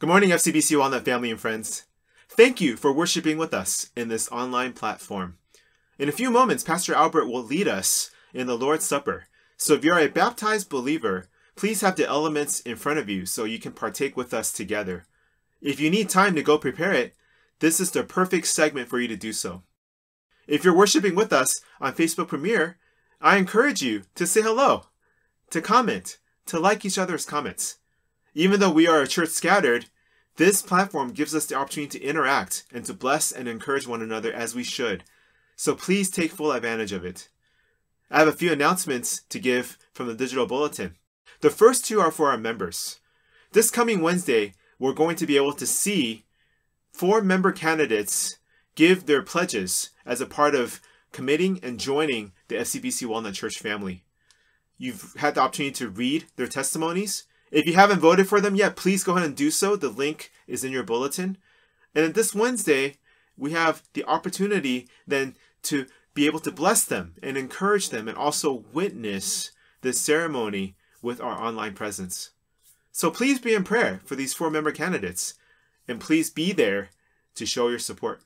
Good morning, FCBC Walnut family and friends. Thank you for worshiping with us in this online platform. In a few moments, Pastor Albert will lead us in the Lord's Supper. So if you're a baptized believer, please have the elements in front of you so you can partake with us together. If you need time to go prepare it, this is the perfect segment for you to do so. If you're worshiping with us on Facebook Premiere, I encourage you to say hello, to comment, to like each other's comments. Even though we are a church scattered, this platform gives us the opportunity to interact and to bless and encourage one another as we should. So please take full advantage of it. I have a few announcements to give from the digital bulletin. The first two are for our members. This coming Wednesday, we're going to be able to see four member candidates give their pledges as a part of committing and joining the FCBC Walnut Church family. You've had the opportunity to read their testimonies if you haven't voted for them yet, please go ahead and do so. The link is in your bulletin. And this Wednesday, we have the opportunity then to be able to bless them and encourage them and also witness this ceremony with our online presence. So please be in prayer for these four member candidates and please be there to show your support.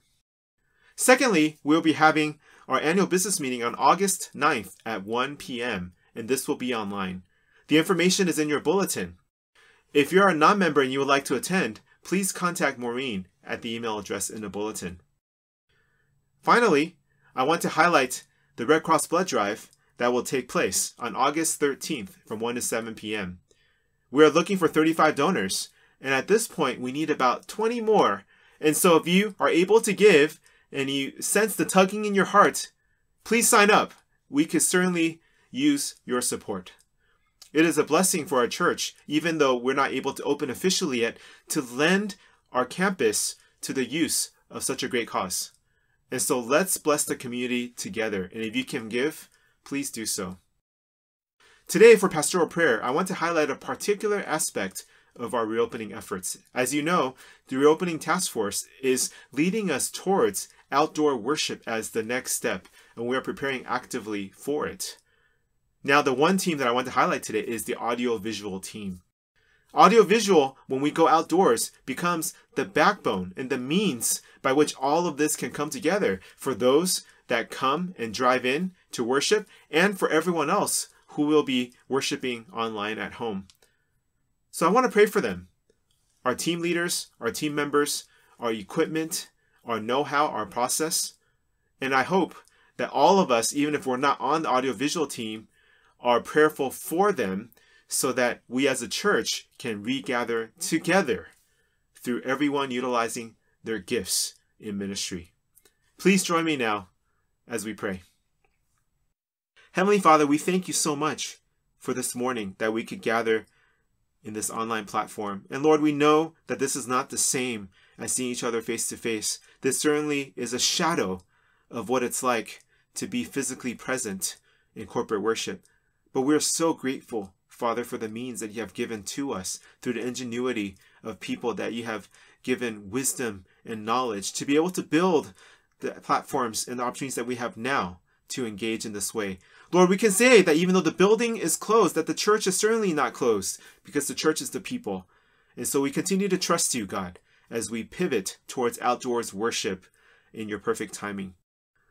Secondly, we'll be having our annual business meeting on August 9th at 1 p.m., and this will be online. The information is in your bulletin. If you're a non member and you would like to attend, please contact Maureen at the email address in the bulletin. Finally, I want to highlight the Red Cross Blood Drive that will take place on August 13th from 1 to 7 p.m. We are looking for 35 donors, and at this point, we need about 20 more. And so, if you are able to give and you sense the tugging in your heart, please sign up. We could certainly use your support. It is a blessing for our church, even though we're not able to open officially yet, to lend our campus to the use of such a great cause. And so let's bless the community together. And if you can give, please do so. Today, for pastoral prayer, I want to highlight a particular aspect of our reopening efforts. As you know, the Reopening Task Force is leading us towards outdoor worship as the next step, and we are preparing actively for it. Now, the one team that I want to highlight today is the audio-visual team. Audio-visual, when we go outdoors, becomes the backbone and the means by which all of this can come together for those that come and drive in to worship and for everyone else who will be worshiping online at home. So I want to pray for them. Our team leaders, our team members, our equipment, our know-how, our process. And I hope that all of us, even if we're not on the audiovisual team, are prayerful for them so that we as a church can regather together through everyone utilizing their gifts in ministry. Please join me now as we pray. Heavenly Father, we thank you so much for this morning that we could gather in this online platform. And Lord, we know that this is not the same as seeing each other face to face. This certainly is a shadow of what it's like to be physically present in corporate worship. But we're so grateful, Father, for the means that you have given to us through the ingenuity of people that you have given wisdom and knowledge to be able to build the platforms and the opportunities that we have now to engage in this way. Lord, we can say that even though the building is closed, that the church is certainly not closed because the church is the people. And so we continue to trust you, God, as we pivot towards outdoors worship in your perfect timing.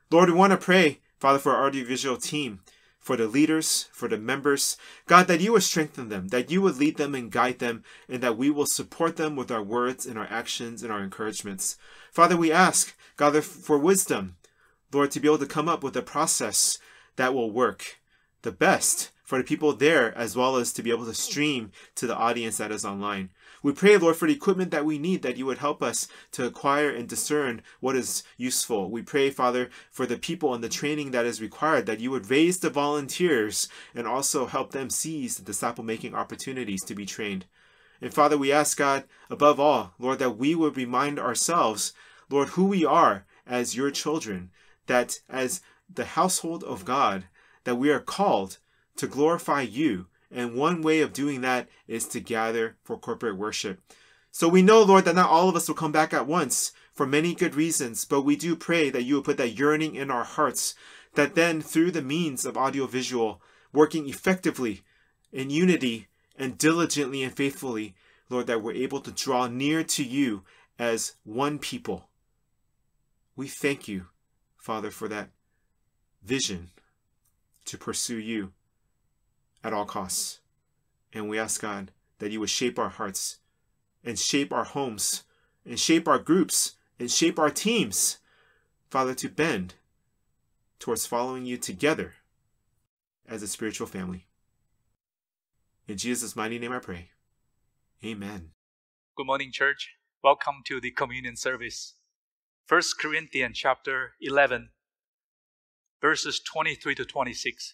Lord, we want to pray, Father, for our audiovisual team for the leaders, for the members. God, that you would strengthen them, that you would lead them and guide them, and that we will support them with our words and our actions and our encouragements. Father, we ask, God, for wisdom, Lord, to be able to come up with a process that will work the best for the people there, as well as to be able to stream to the audience that is online. We pray, Lord, for the equipment that we need, that you would help us to acquire and discern what is useful. We pray, Father, for the people and the training that is required, that you would raise the volunteers and also help them seize the disciple making opportunities to be trained. And Father, we ask God, above all, Lord, that we would remind ourselves, Lord, who we are as your children, that as the household of God, that we are called to glorify you and one way of doing that is to gather for corporate worship. So we know, Lord, that not all of us will come back at once for many good reasons, but we do pray that you will put that yearning in our hearts, that then through the means of audiovisual, working effectively in unity and diligently and faithfully, Lord, that we're able to draw near to you as one people. We thank you, Father, for that vision to pursue you at all costs. And we ask God that you would shape our hearts and shape our homes and shape our groups and shape our teams, Father, to bend towards following you together as a spiritual family. In Jesus' mighty name I pray. Amen. Good morning, church. Welcome to the communion service. 1 Corinthians chapter 11, verses 23 to 26.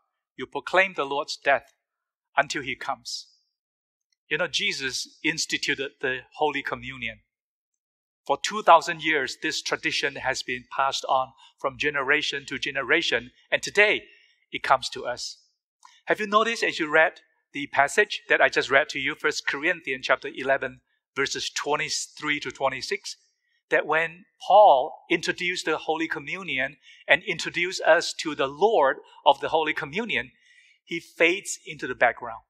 you proclaim the Lord's death until he comes. You know, Jesus instituted the Holy Communion. For 2,000 years, this tradition has been passed on from generation to generation, and today it comes to us. Have you noticed as you read the passage that I just read to you, 1 Corinthians chapter 11, verses 23 to 26, that when Paul introduced the Holy Communion and introduced us to the Lord of the Holy Communion, he fades into the background.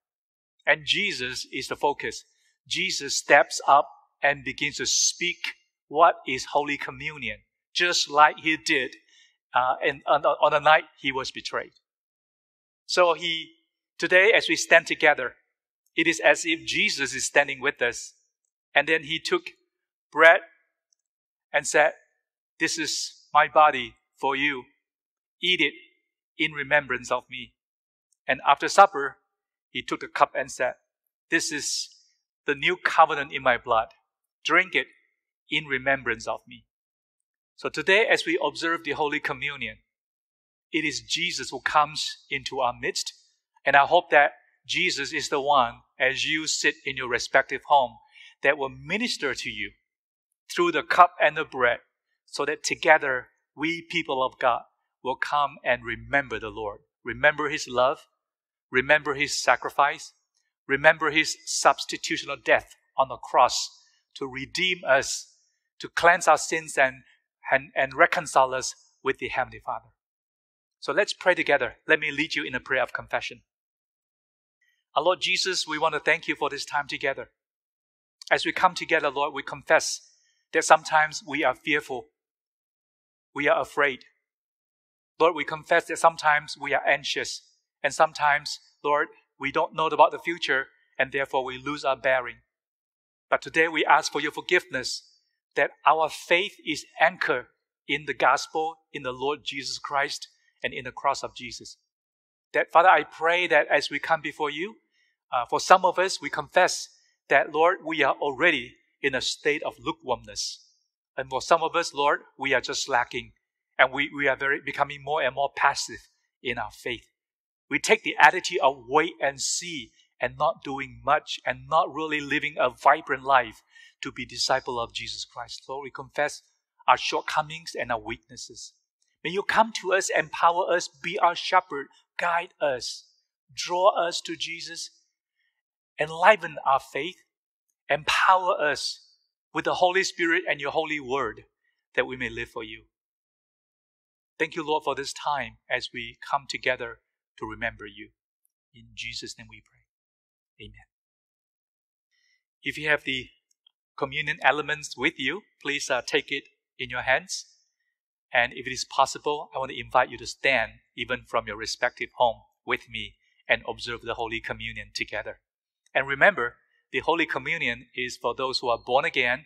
And Jesus is the focus. Jesus steps up and begins to speak what is Holy Communion, just like he did uh, in, on, on the night he was betrayed. So he, today as we stand together, it is as if Jesus is standing with us. And then he took bread and said, This is my body for you. Eat it in remembrance of me. And after supper, he took the cup and said, This is the new covenant in my blood. Drink it in remembrance of me. So today, as we observe the Holy Communion, it is Jesus who comes into our midst. And I hope that Jesus is the one, as you sit in your respective home, that will minister to you through the cup and the bread, so that together we, people of God, will come and remember the Lord. Remember His love, remember His sacrifice, remember His substitutional death on the cross to redeem us, to cleanse our sins, and, and, and reconcile us with the Heavenly Father. So let's pray together. Let me lead you in a prayer of confession. Our Lord Jesus, we want to thank you for this time together. As we come together, Lord, we confess that sometimes we are fearful, we are afraid. Lord, we confess that sometimes we are anxious, and sometimes, Lord, we don't know about the future, and therefore we lose our bearing. But today we ask for your forgiveness that our faith is anchored in the gospel, in the Lord Jesus Christ, and in the cross of Jesus. That, Father, I pray that as we come before you, uh, for some of us, we confess that, Lord, we are already in a state of lukewarmness. And for some of us, Lord, we are just lacking and we, we are very becoming more and more passive in our faith. We take the attitude of wait and see and not doing much and not really living a vibrant life to be disciple of Jesus Christ. Lord, we confess our shortcomings and our weaknesses. May you come to us, empower us, be our shepherd, guide us, draw us to Jesus, enliven our faith, Empower us with the Holy Spirit and your holy word that we may live for you. Thank you, Lord, for this time as we come together to remember you. In Jesus' name we pray. Amen. If you have the communion elements with you, please uh, take it in your hands. And if it is possible, I want to invite you to stand even from your respective home with me and observe the Holy Communion together. And remember, the Holy Communion is for those who are born again,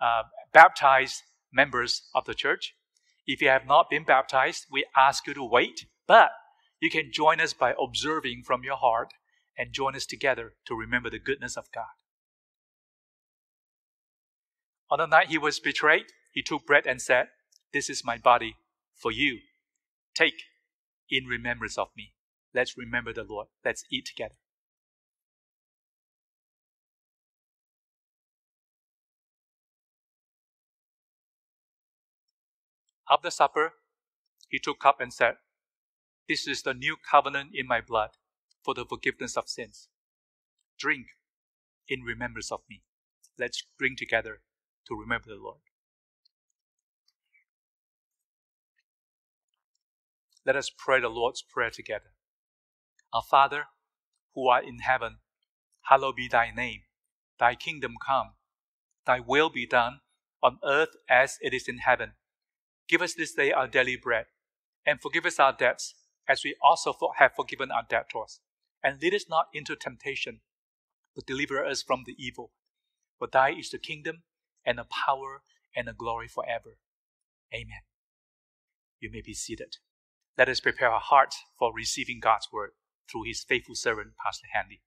uh, baptized members of the church. If you have not been baptized, we ask you to wait, but you can join us by observing from your heart and join us together to remember the goodness of God. On the night he was betrayed, he took bread and said, This is my body for you. Take in remembrance of me. Let's remember the Lord. Let's eat together. After supper, he took cup and said, This is the new covenant in my blood for the forgiveness of sins. Drink in remembrance of me. Let's drink together to remember the Lord. Let us pray the Lord's Prayer together. Our Father, who art in heaven, hallowed be thy name. Thy kingdom come. Thy will be done on earth as it is in heaven. Give us this day our daily bread, and forgive us our debts, as we also have forgiven our debtors. And lead us not into temptation, but deliver us from the evil. For thy is the kingdom, and the power, and the glory forever. Amen. You may be seated. Let us prepare our hearts for receiving God's word through his faithful servant, Pastor Handy.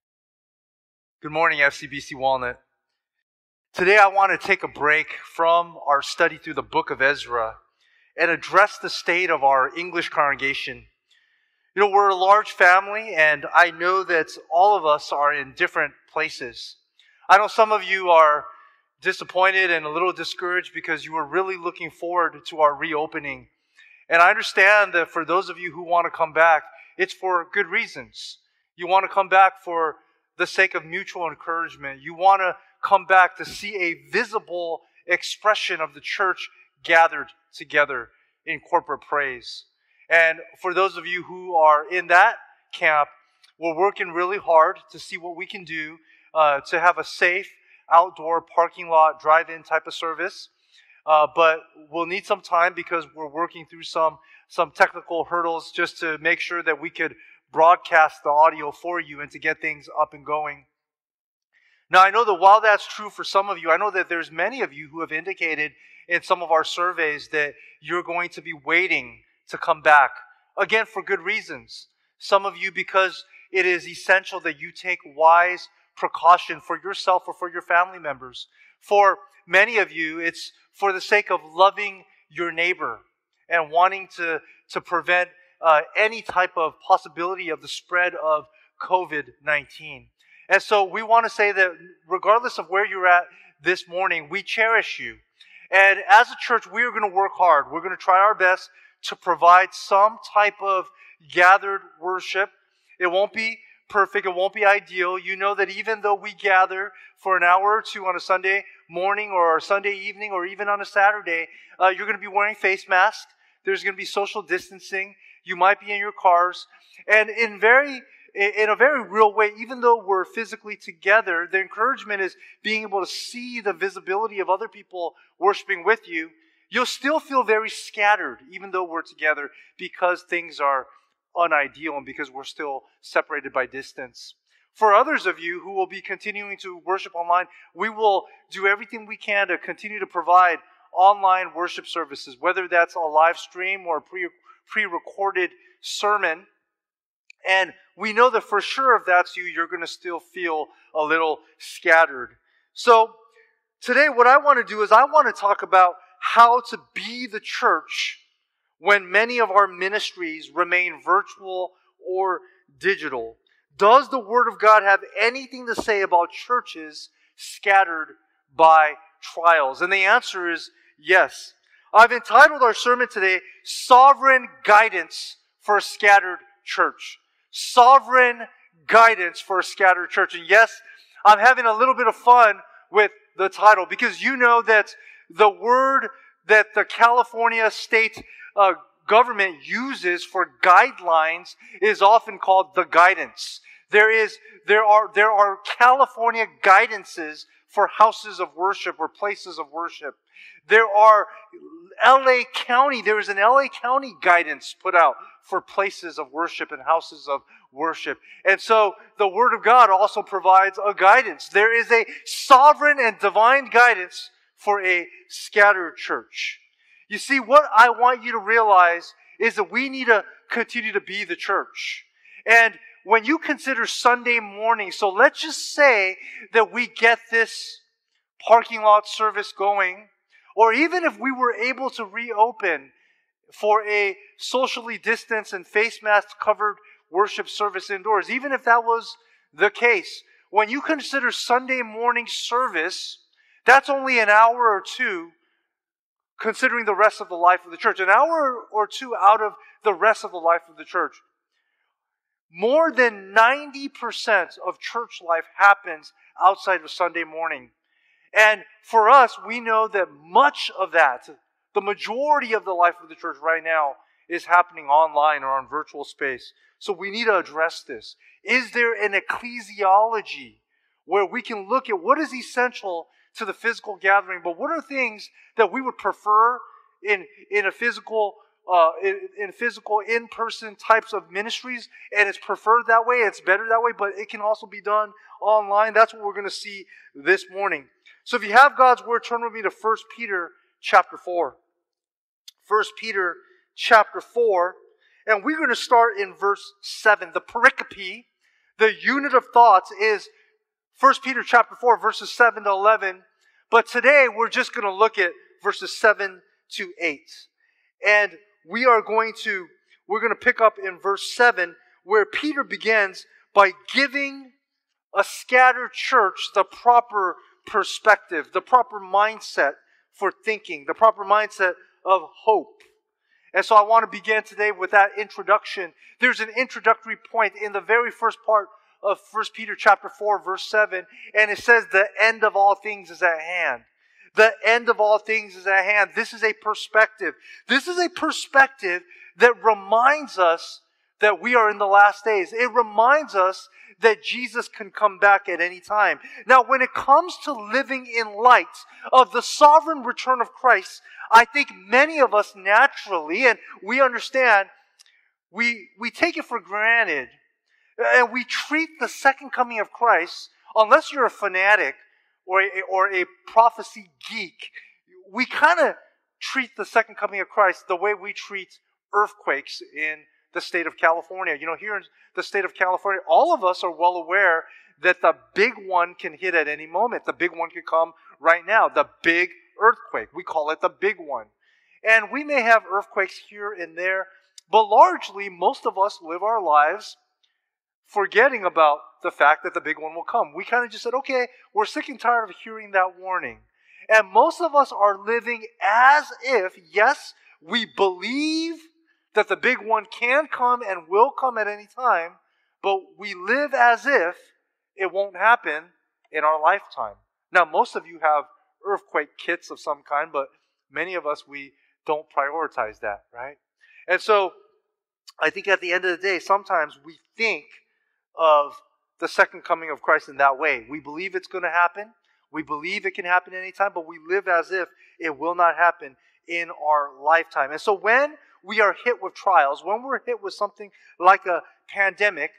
Good morning, FCBC Walnut. Today I want to take a break from our study through the book of Ezra and address the state of our English congregation. You know, we're a large family, and I know that all of us are in different places. I know some of you are disappointed and a little discouraged because you were really looking forward to our reopening. And I understand that for those of you who want to come back, it's for good reasons. You want to come back for the sake of mutual encouragement. You want to come back to see a visible expression of the church gathered together in corporate praise. And for those of you who are in that camp, we're working really hard to see what we can do uh, to have a safe outdoor parking lot drive in type of service. Uh, but we'll need some time because we're working through some, some technical hurdles just to make sure that we could broadcast the audio for you and to get things up and going. Now, I know that while that's true for some of you, I know that there's many of you who have indicated in some of our surveys that you're going to be waiting to come back. Again, for good reasons. Some of you because it is essential that you take wise precaution for yourself or for your family members. For many of you, it's for the sake of loving your neighbor and wanting to, to prevent uh, any type of possibility of the spread of COVID 19. And so we want to say that regardless of where you're at this morning, we cherish you. And as a church, we are going to work hard. We're going to try our best to provide some type of gathered worship. It won't be perfect. It won't be ideal. You know that even though we gather for an hour or two on a Sunday morning or a Sunday evening or even on a Saturday, uh, you're going to be wearing face masks. There's going to be social distancing. You might be in your cars. And in very in a very real way, even though we're physically together, the encouragement is being able to see the visibility of other people worshiping with you. You'll still feel very scattered, even though we're together, because things are unideal and because we're still separated by distance. For others of you who will be continuing to worship online, we will do everything we can to continue to provide online worship services, whether that's a live stream or a pre recorded sermon. And we know that for sure if that's you, you're going to still feel a little scattered. So today, what I want to do is I want to talk about how to be the church when many of our ministries remain virtual or digital. Does the Word of God have anything to say about churches scattered by trials? And the answer is yes. I've entitled our sermon today, Sovereign Guidance for a Scattered Church sovereign guidance for a scattered church. And yes, I'm having a little bit of fun with the title because you know that the word that the California state uh, government uses for guidelines is often called the guidance. There is, there are, there are California guidances for houses of worship or places of worship. There are LA County, there is an LA County guidance put out for places of worship and houses of worship. And so the Word of God also provides a guidance. There is a sovereign and divine guidance for a scattered church. You see, what I want you to realize is that we need to continue to be the church. And when you consider Sunday morning, so let's just say that we get this parking lot service going, or even if we were able to reopen for a socially distanced and face mask covered worship service indoors, even if that was the case, when you consider Sunday morning service, that's only an hour or two considering the rest of the life of the church, an hour or two out of the rest of the life of the church. More than 90% of church life happens outside of Sunday morning. And for us, we know that much of that, the majority of the life of the church right now, is happening online or on virtual space. So we need to address this. Is there an ecclesiology where we can look at what is essential to the physical gathering, but what are things that we would prefer in, in a physical uh, in, in, physical in-person types of ministries and it's preferred that way it's better that way but it can also be done online that's what we're going to see this morning so if you have god's word turn with me to 1 peter chapter 4 1 peter chapter 4 and we're going to start in verse 7 the pericope the unit of thoughts is 1 Peter chapter 4, verses 7 to 11. But today we're just going to look at verses 7 to 8. And we are going to, we're going to pick up in verse 7, where Peter begins by giving a scattered church the proper perspective, the proper mindset for thinking, the proper mindset of hope. And so I want to begin today with that introduction. There's an introductory point in the very first part of 1 Peter chapter 4 verse 7 and it says the end of all things is at hand. The end of all things is at hand. This is a perspective. This is a perspective that reminds us that we are in the last days. It reminds us that Jesus can come back at any time. Now, when it comes to living in light of the sovereign return of Christ, I think many of us naturally, and we understand, we, we take it for granted and we treat the second coming of Christ, unless you're a fanatic or a, or a prophecy geek, we kind of treat the second coming of Christ the way we treat earthquakes in the state of California. You know, here in the state of California, all of us are well aware that the big one can hit at any moment. The big one could come right now. The big earthquake. We call it the big one. And we may have earthquakes here and there, but largely, most of us live our lives forgetting about the fact that the big one will come. We kind of just said, okay, we're sick and tired of hearing that warning. And most of us are living as if, yes, we believe that the big one can come and will come at any time, but we live as if it won't happen in our lifetime. Now, most of you have earthquake kits of some kind, but many of us, we don't prioritize that, right? And so I think at the end of the day, sometimes we think of the second coming of Christ in that way. We believe it's going to happen. We believe it can happen anytime, but we live as if it will not happen in our lifetime. And so when we are hit with trials, when we're hit with something like a pandemic,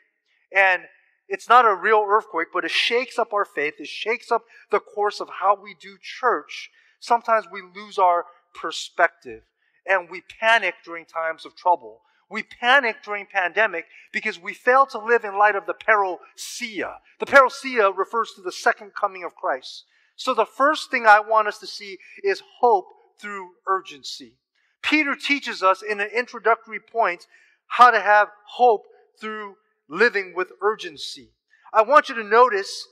and it's not a real earthquake, but it shakes up our faith, it shakes up the course of how we do church, sometimes we lose our perspective and we panic during times of trouble. We panic during pandemic because we fail to live in light of the parousia. The parousia refers to the second coming of Christ. So the first thing I want us to see is hope through urgency. Peter teaches us in an introductory point how to have hope through living with urgency. I want you to notice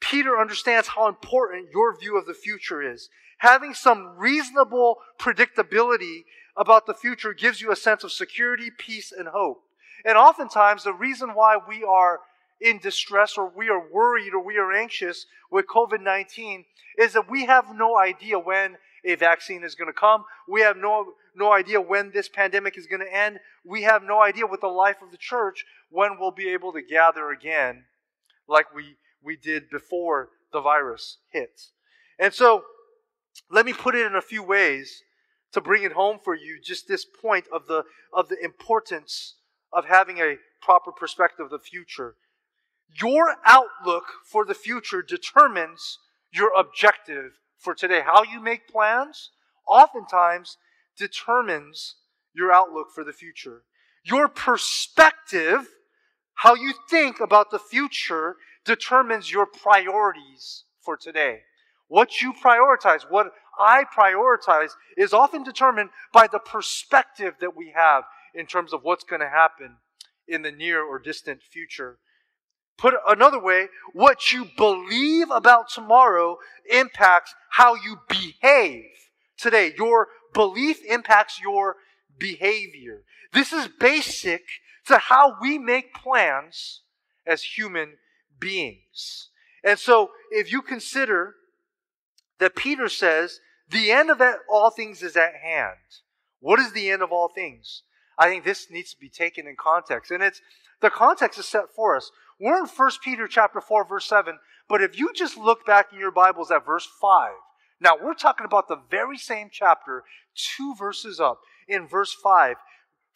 Peter understands how important your view of the future is. Having some reasonable predictability about the future gives you a sense of security, peace, and hope. And oftentimes, the reason why we are in distress or we are worried or we are anxious with COVID 19 is that we have no idea when a vaccine is going to come. We have no, no idea when this pandemic is going to end. We have no idea with the life of the church when we'll be able to gather again like we, we did before the virus hit. And so, let me put it in a few ways to bring it home for you just this point of the of the importance of having a proper perspective of the future. Your outlook for the future determines your objective for today. How you make plans oftentimes determines your outlook for the future. Your perspective, how you think about the future, determines your priorities for today. What you prioritize, what I prioritize is often determined by the perspective that we have in terms of what's going to happen in the near or distant future. Put another way, what you believe about tomorrow impacts how you behave today. Your belief impacts your behavior. This is basic to how we make plans as human beings. And so, if you consider that Peter says, the end of all things is at hand. What is the end of all things? I think this needs to be taken in context. And it's the context is set for us. We're in 1 Peter chapter 4, verse 7, but if you just look back in your Bibles at verse 5, now we're talking about the very same chapter, two verses up in verse 5.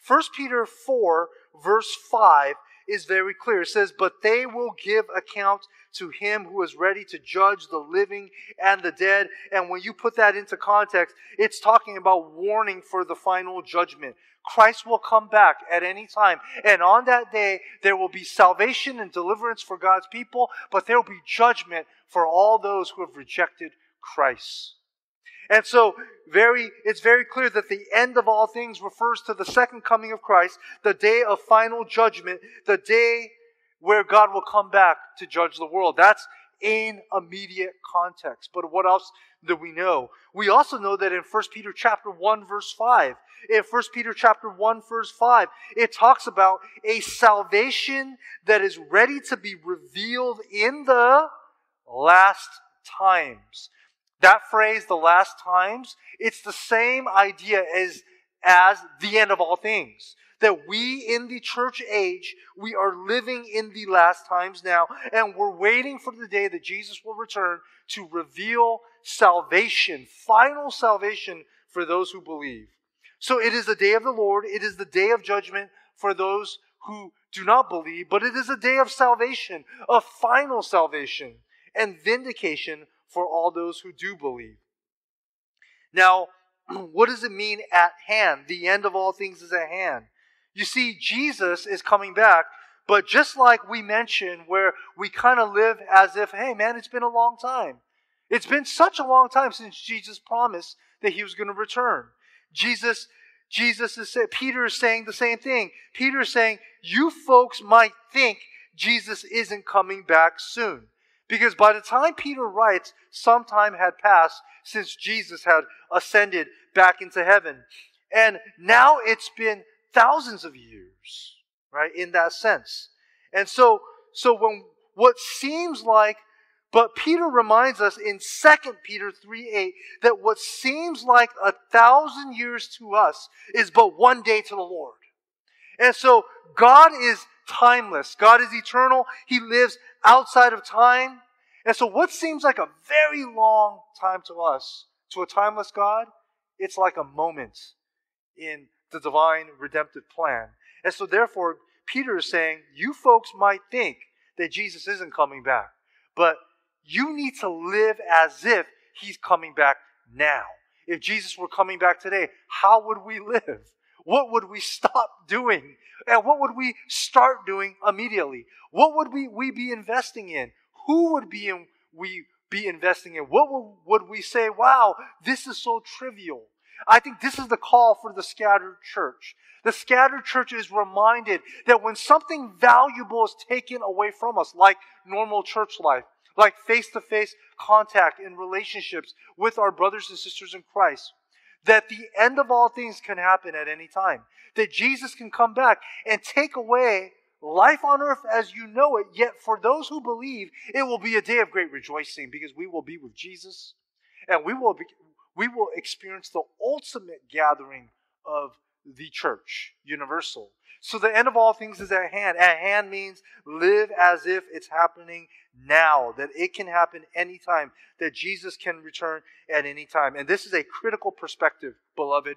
1 Peter 4, verse 5 is very clear. It says, But they will give account to him who is ready to judge the living and the dead. And when you put that into context, it's talking about warning for the final judgment. Christ will come back at any time. And on that day, there will be salvation and deliverance for God's people, but there will be judgment for all those who have rejected Christ. And so, very, it's very clear that the end of all things refers to the second coming of Christ, the day of final judgment, the day where God will come back to judge the world. That's in immediate context. But what else do we know? We also know that in 1 Peter chapter 1 verse 5, in 1 Peter chapter 1 verse 5, it talks about a salvation that is ready to be revealed in the last times. That phrase, the last times, it's the same idea as, as the end of all things. That we in the church age, we are living in the last times now, and we're waiting for the day that Jesus will return to reveal salvation, final salvation for those who believe. So it is the day of the Lord, it is the day of judgment for those who do not believe, but it is a day of salvation, of final salvation and vindication for all those who do believe. Now, what does it mean at hand? The end of all things is at hand. You see, Jesus is coming back, but just like we mentioned, where we kind of live as if, hey man, it's been a long time. It's been such a long time since Jesus promised that he was going to return. Jesus, Jesus is saying, Peter is saying the same thing. Peter is saying, you folks might think Jesus isn't coming back soon. Because by the time Peter writes, some time had passed since Jesus had ascended back into heaven. And now it's been thousands of years, right, in that sense. And so, so when what seems like, but Peter reminds us in 2 Peter 3 8 that what seems like a thousand years to us is but one day to the Lord. And so God is timeless. God is eternal. He lives outside of time. And so, what seems like a very long time to us, to a timeless God, it's like a moment in the divine redemptive plan. And so, therefore, Peter is saying, you folks might think that Jesus isn't coming back, but you need to live as if he's coming back now. If Jesus were coming back today, how would we live? What would we stop doing? And what would we start doing immediately? What would we, we be investing in? who would be in, we be investing in? What would, would we say, wow, this is so trivial? I think this is the call for the scattered church. The scattered church is reminded that when something valuable is taken away from us, like normal church life, like face to face contact and relationships with our brothers and sisters in Christ, that the end of all things can happen at any time. That Jesus can come back and take away life on earth as you know it, yet for those who believe, it will be a day of great rejoicing because we will be with Jesus and we will, be, we will experience the ultimate gathering of the church, universal. So the end of all things is at hand. At hand means live as if it's happening now, that it can happen anytime, that Jesus can return at any time. And this is a critical perspective, beloved.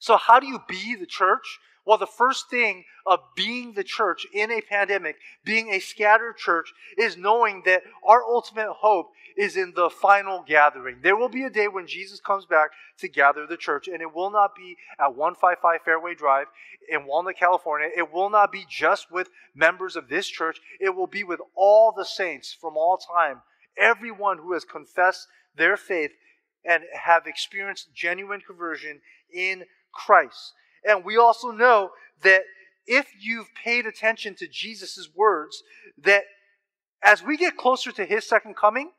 So, how do you be the church? Well, the first thing of being the church in a pandemic, being a scattered church, is knowing that our ultimate hope is in the final gathering. There will be a day when Jesus comes back to gather the church, and it will not be at 155 Fairway Drive in Walnut, California. It will not be just with members of this church, it will be with all the saints from all time, everyone who has confessed their faith and have experienced genuine conversion in Christ. And we also know that if you've paid attention to Jesus' words, that as we get closer to his second coming,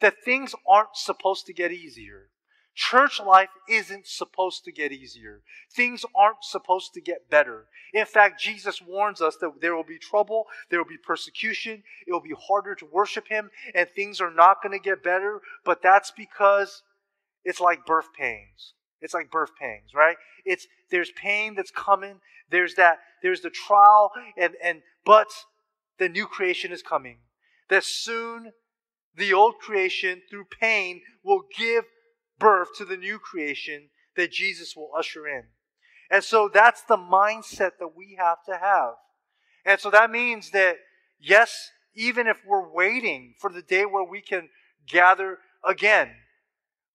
that things aren't supposed to get easier. Church life isn't supposed to get easier. Things aren't supposed to get better. In fact, Jesus warns us that there will be trouble, there will be persecution, it will be harder to worship Him, and things are not going to get better. But that's because it's like birth pains. It's like birth pains, right? It's there's pain that's coming. There's that. There's the trial, and and but the new creation is coming. That soon the old creation through pain will give birth to the new creation that Jesus will usher in. And so that's the mindset that we have to have. And so that means that, yes, even if we're waiting for the day where we can gather again,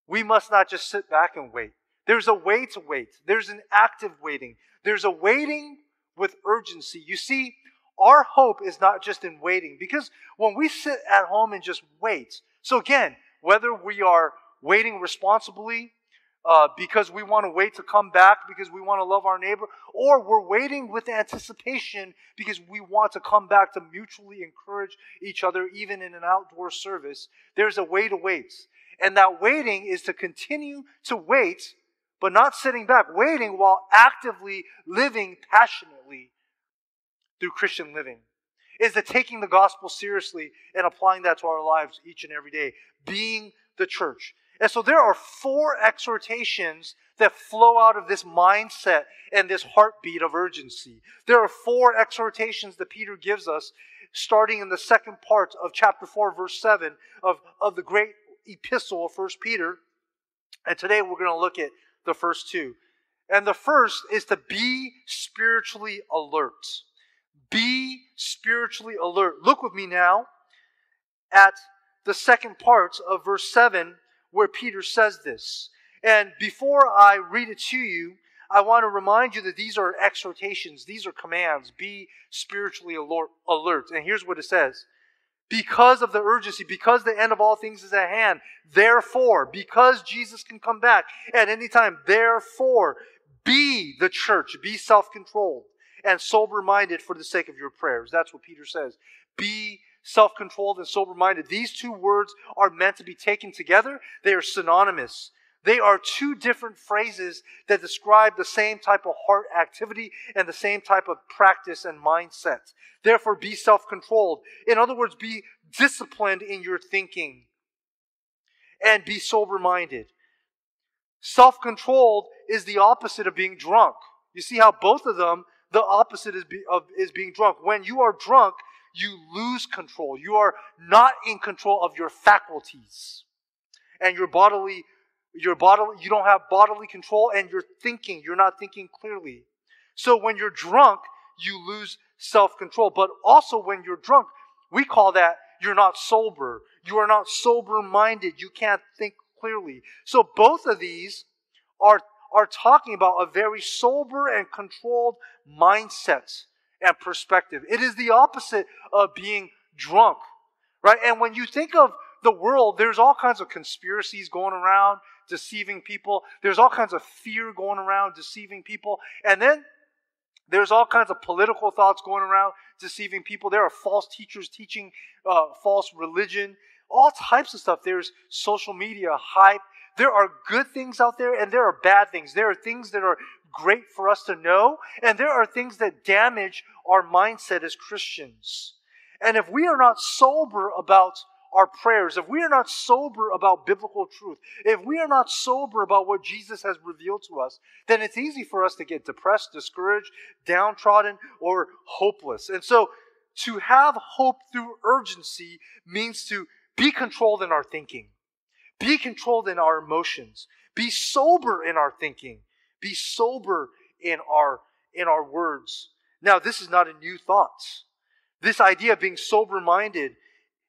we must not just sit back and wait. There's a way to wait. There's an active waiting. There's a waiting with urgency. You see, our hope is not just in waiting, because when we sit at home and just wait, so again, whether we are waiting responsibly uh, because we want to wait to come back because we want to love our neighbor, or we're waiting with anticipation because we want to come back to mutually encourage each other, even in an outdoor service. There's a way to wait. And that waiting is to continue to wait, but not sitting back, waiting while actively living passionately through Christian living. Is that taking the gospel seriously and applying that to our lives each and every day, being the church. And so there are four exhortations that flow out of this mindset and this heartbeat of urgency. There are four exhortations that Peter gives us, starting in the second part of chapter 4, verse 7 of, of the great epistle of 1 Peter. And today we're going to look at the first two. And the first is to be spiritually alert. Be spiritually alert. Look with me now at the second part of verse 7 where Peter says this. And before I read it to you, I want to remind you that these are exhortations, these are commands. Be spiritually alert. And here's what it says Because of the urgency, because the end of all things is at hand, therefore, because Jesus can come back at any time, therefore, be the church, be self controlled and sober minded for the sake of your prayers. That's what Peter says. Be self controlled, and sober minded. These two words are meant to be taken together, they are synonymous. They are two different phrases that describe the same type of heart activity and the same type of practice and mindset. Therefore, be self controlled. In other words, be disciplined in your thinking and be sober minded. Self controlled is the opposite of being drunk. You see how both of them, the opposite is, be, of, is being drunk. When you are drunk, you lose control. You are not in control of your faculties. And your bodily, your bodily, you don't have bodily control and you're thinking, you're not thinking clearly. So when you're drunk, you lose self control. But also when you're drunk, we call that you're not sober. You are not sober minded. You can't think clearly. So both of these are, are talking about a very sober and controlled mindset and perspective. It is the opposite of being drunk, right? And when you think of the world, there's all kinds of conspiracies going around deceiving people. There's all kinds of fear going around deceiving people. And then there's all kinds of political thoughts going around deceiving people. There are false teachers teaching uh, false religion, all types of stuff. There's social media hype. There are good things out there and there are bad things. There are things that are great for us to know, and there are things that damage our mindset as Christians. And if we are not sober about our prayers, if we are not sober about biblical truth, if we are not sober about what Jesus has revealed to us, then it's easy for us to get depressed, discouraged, downtrodden, or hopeless. And so to have hope through urgency means to be controlled in our thinking, be controlled in our emotions, be sober in our thinking, be sober in our in our words. Now, this is not a new thought. This idea of being sober minded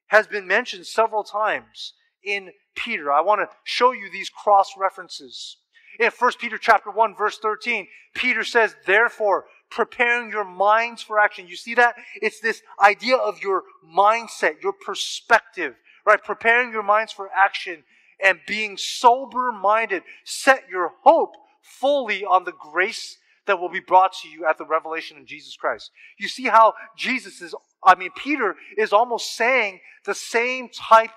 has been mentioned several times in Peter. I want to show you these cross references. In 1 Peter chapter 1 verse 13, Peter says, "Therefore, preparing your minds for action." You see that? It's this idea of your mindset, your perspective, right? Preparing your minds for action and being sober minded. Set your hope fully on the grace that will be brought to you at the revelation of Jesus Christ. You see how Jesus is, I mean, Peter is almost saying the same type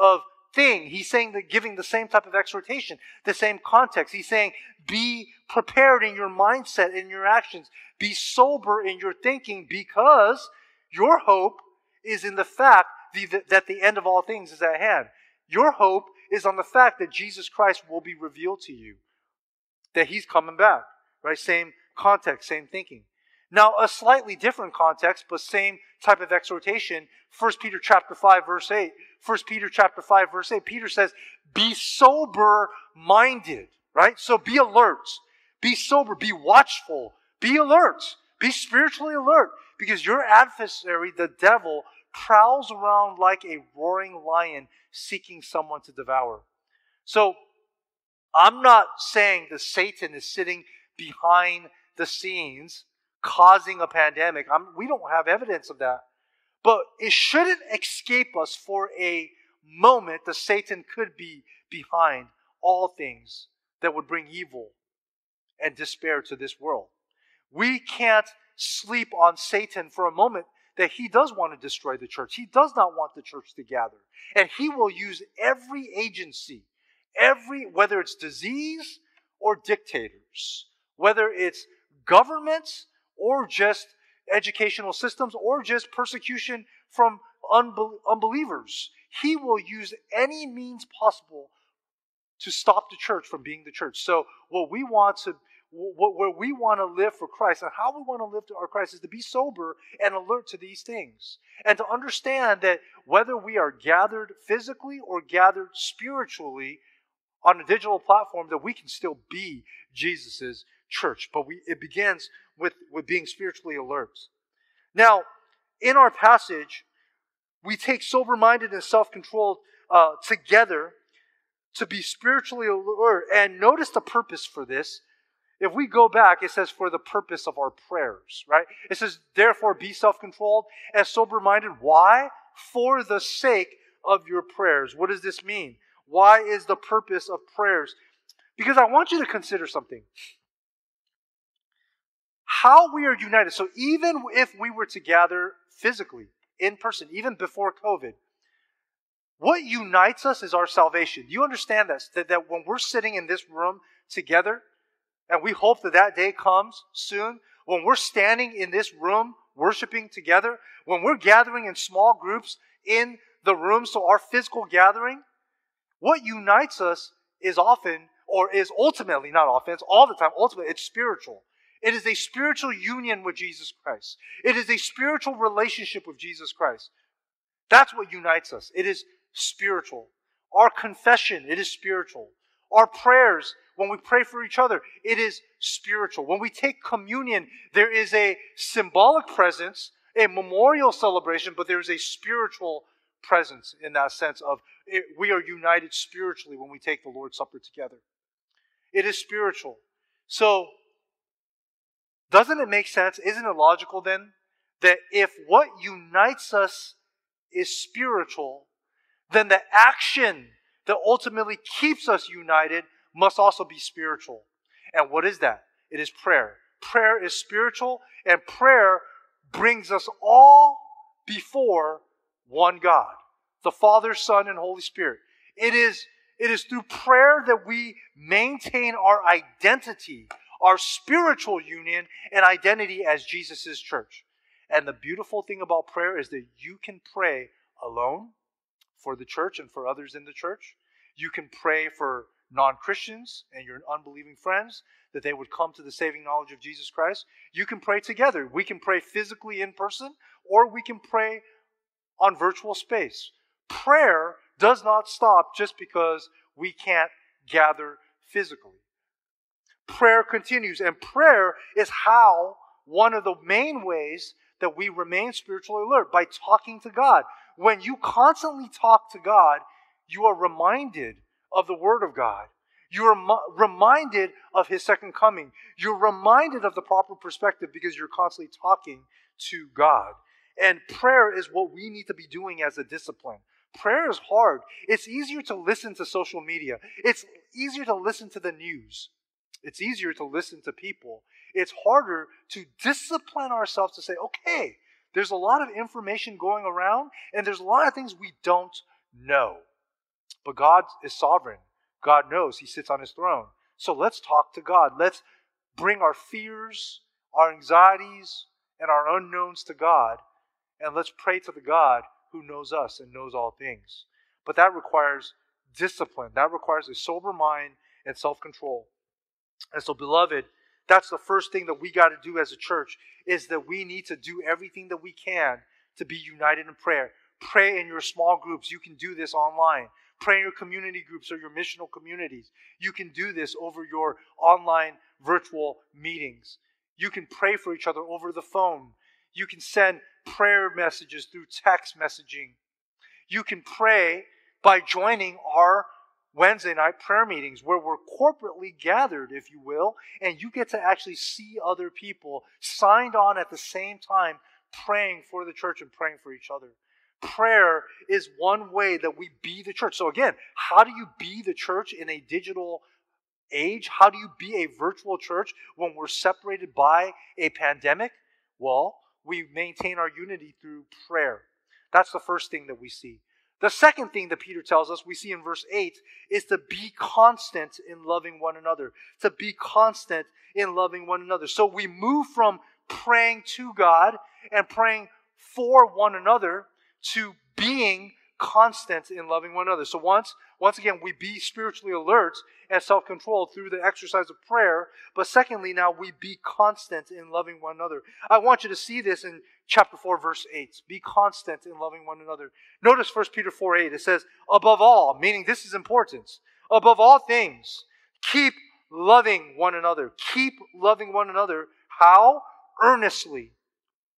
of thing. He's saying that giving the same type of exhortation, the same context. He's saying, be prepared in your mindset, in your actions. Be sober in your thinking because your hope is in the fact that the end of all things is at hand. Your hope is on the fact that Jesus Christ will be revealed to you, that he's coming back, right? Same context, same thinking. Now, a slightly different context, but same type of exhortation. 1 Peter chapter 5, verse 8. 1 Peter chapter 5, verse 8. Peter says, be sober minded, right? So be alert. Be sober. Be watchful. Be alert. Be spiritually alert. Because your adversary, the devil, prowls around like a roaring lion seeking someone to devour. So, I'm not saying that Satan is sitting behind the scenes causing a pandemic. I'm, we don't have evidence of that. But it shouldn't escape us for a moment that Satan could be behind all things that would bring evil and despair to this world. We can't sleep on Satan for a moment that he does want to destroy the church. He does not want the church to gather. And he will use every agency, every, whether it's disease or dictators, whether it's governments or just educational systems or just persecution from unbel- unbelievers. He will use any means possible to stop the church from being the church. So, what we want to where we want to live for Christ and how we want to live to our Christ is to be sober and alert to these things. And to understand that whether we are gathered physically or gathered spiritually on a digital platform, that we can still be Jesus's church. But we, it begins with, with being spiritually alert. Now, in our passage, we take sober minded and self controlled uh, together to be spiritually alert. And notice the purpose for this. If we go back, it says, for the purpose of our prayers, right? It says, therefore, be self controlled and sober minded. Why? For the sake of your prayers. What does this mean? Why is the purpose of prayers? Because I want you to consider something. How we are united. So, even if we were to gather physically, in person, even before COVID, what unites us is our salvation. You understand this? That, that when we're sitting in this room together, and we hope that that day comes soon. When we're standing in this room worshiping together, when we're gathering in small groups in the room, so our physical gathering, what unites us is often, or is ultimately, not often, it's all the time, ultimately, it's spiritual. It is a spiritual union with Jesus Christ. It is a spiritual relationship with Jesus Christ. That's what unites us. It is spiritual. Our confession, it is spiritual. Our prayers, when we pray for each other, it is spiritual. When we take communion, there is a symbolic presence, a memorial celebration, but there is a spiritual presence in that sense of it, we are united spiritually when we take the Lord's Supper together. It is spiritual. So, doesn't it make sense? Isn't it logical then that if what unites us is spiritual, then the action that ultimately keeps us united must also be spiritual. And what is that? It is prayer. Prayer is spiritual, and prayer brings us all before one God the Father, Son, and Holy Spirit. It is, it is through prayer that we maintain our identity, our spiritual union, and identity as Jesus' church. And the beautiful thing about prayer is that you can pray alone for the church and for others in the church. You can pray for non Christians and your unbelieving friends that they would come to the saving knowledge of Jesus Christ. You can pray together. We can pray physically in person, or we can pray on virtual space. Prayer does not stop just because we can't gather physically. Prayer continues, and prayer is how one of the main ways that we remain spiritually alert by talking to God. When you constantly talk to God, you are reminded of the Word of God. You're reminded of His second coming. You're reminded of the proper perspective because you're constantly talking to God. And prayer is what we need to be doing as a discipline. Prayer is hard. It's easier to listen to social media, it's easier to listen to the news, it's easier to listen to people. It's harder to discipline ourselves to say, okay, there's a lot of information going around, and there's a lot of things we don't know. But God is sovereign. God knows. He sits on his throne. So let's talk to God. Let's bring our fears, our anxieties, and our unknowns to God, and let's pray to the God who knows us and knows all things. But that requires discipline, that requires a sober mind and self control. And so, beloved, that's the first thing that we got to do as a church is that we need to do everything that we can to be united in prayer. Pray in your small groups. You can do this online. Pray in your community groups or your missional communities. You can do this over your online virtual meetings. You can pray for each other over the phone. You can send prayer messages through text messaging. You can pray by joining our Wednesday night prayer meetings where we're corporately gathered, if you will, and you get to actually see other people signed on at the same time praying for the church and praying for each other. Prayer is one way that we be the church. So, again, how do you be the church in a digital age? How do you be a virtual church when we're separated by a pandemic? Well, we maintain our unity through prayer. That's the first thing that we see. The second thing that Peter tells us, we see in verse 8, is to be constant in loving one another. To be constant in loving one another. So we move from praying to God and praying for one another to being constant in loving one another. So once, once again, we be spiritually alert and self-controlled through the exercise of prayer. But secondly, now we be constant in loving one another. I want you to see this in chapter 4, verse 8. Be constant in loving one another. Notice 1 Peter 4, 8. It says, above all, meaning this is important. Above all things, keep loving one another. Keep loving one another. How? Earnestly.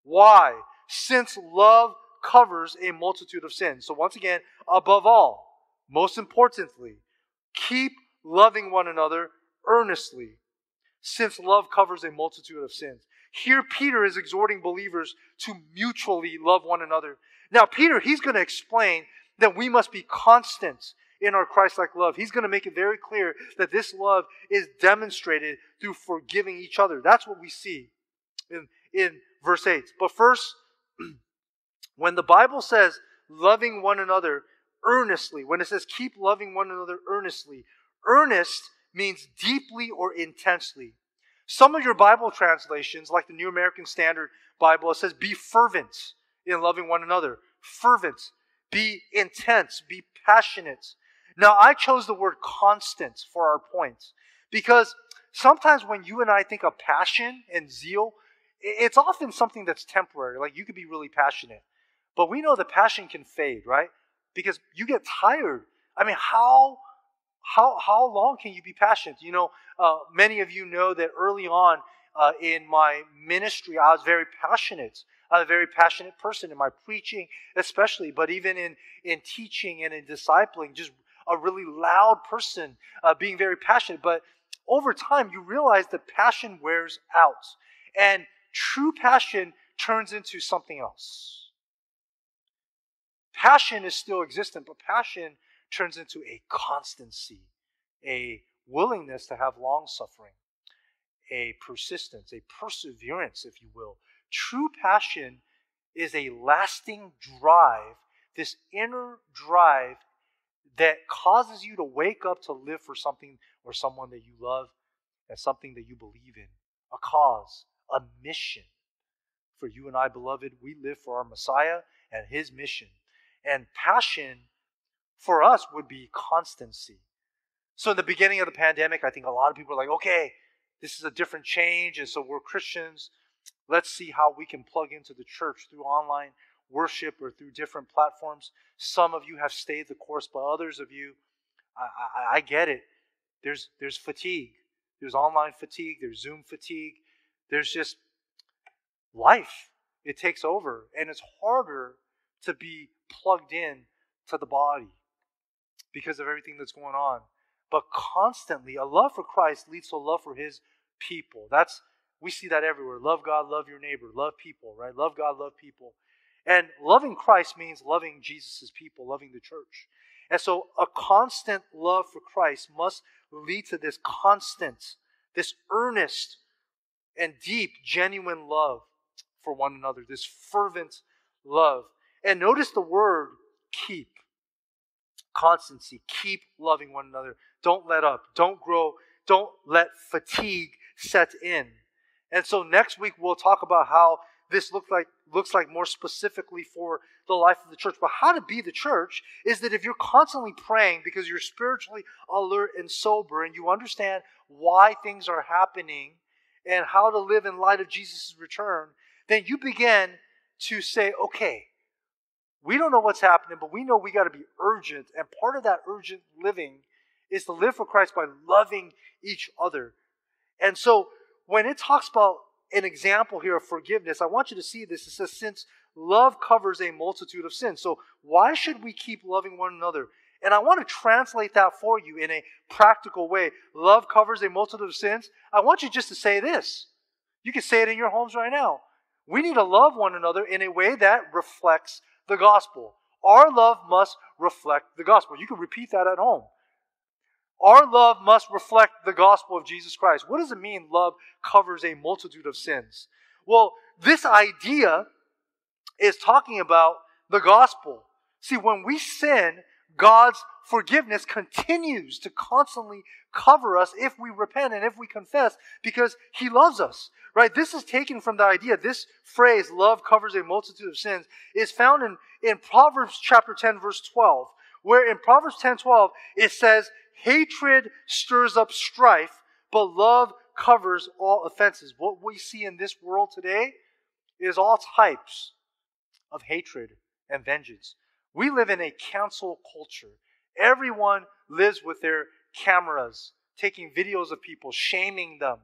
Why? Since love covers a multitude of sins. So, once again, above all, most importantly, keep loving one another earnestly, since love covers a multitude of sins. Here, Peter is exhorting believers to mutually love one another. Now, Peter, he's going to explain that we must be constant in our Christ like love. He's going to make it very clear that this love is demonstrated through forgiving each other. That's what we see in, in verse 8. But first, when the Bible says loving one another earnestly, when it says keep loving one another earnestly, earnest means deeply or intensely. Some of your Bible translations, like the New American Standard Bible, it says be fervent in loving one another. Fervent. Be intense. Be passionate. Now, I chose the word constant for our point because sometimes when you and I think of passion and zeal, it's often something that's temporary. Like you could be really passionate. But we know the passion can fade, right? Because you get tired. I mean, how how how long can you be passionate? You know, uh, many of you know that early on uh, in my ministry, I was very passionate. I'm a very passionate person in my preaching, especially, but even in in teaching and in discipling, just a really loud person, uh, being very passionate. But over time, you realize that passion wears out, and true passion turns into something else. Passion is still existent, but passion turns into a constancy, a willingness to have long suffering, a persistence, a perseverance, if you will. True passion is a lasting drive, this inner drive that causes you to wake up to live for something or someone that you love and something that you believe in, a cause, a mission. For you and I, beloved, we live for our Messiah and his mission. And passion for us would be constancy. So in the beginning of the pandemic, I think a lot of people are like, okay, this is a different change. And so we're Christians. Let's see how we can plug into the church through online worship or through different platforms. Some of you have stayed the course, but others of you, I, I, I get it. There's, there's fatigue. There's online fatigue. There's Zoom fatigue. There's just life. It takes over. And it's harder to be plugged in to the body because of everything that's going on. But constantly, a love for Christ leads to a love for his people. That's we see that everywhere. Love God, love your neighbor, love people, right? Love God, love people. And loving Christ means loving Jesus' people, loving the church. And so a constant love for Christ must lead to this constant, this earnest and deep, genuine love for one another, this fervent love and notice the word keep. constancy. Keep loving one another. Don't let up. Don't grow. Don't let fatigue set in. And so next week we'll talk about how this looks like looks like more specifically for the life of the church. But how to be the church is that if you're constantly praying because you're spiritually alert and sober and you understand why things are happening and how to live in light of Jesus' return, then you begin to say, okay, we don't know what's happening, but we know we got to be urgent. And part of that urgent living is to live for Christ by loving each other. And so when it talks about an example here of forgiveness, I want you to see this. It says, since love covers a multitude of sins. So why should we keep loving one another? And I want to translate that for you in a practical way. Love covers a multitude of sins. I want you just to say this. You can say it in your homes right now. We need to love one another in a way that reflects the gospel. Our love must reflect the gospel. You can repeat that at home. Our love must reflect the gospel of Jesus Christ. What does it mean love covers a multitude of sins? Well, this idea is talking about the gospel. See, when we sin, God's forgiveness continues to constantly cover us if we repent and if we confess because he loves us. Right? This is taken from the idea, this phrase, love covers a multitude of sins, is found in, in Proverbs chapter 10, verse 12, where in Proverbs 10, 12, it says, hatred stirs up strife, but love covers all offenses. What we see in this world today is all types of hatred and vengeance. We live in a cancel culture. Everyone lives with their cameras, taking videos of people, shaming them,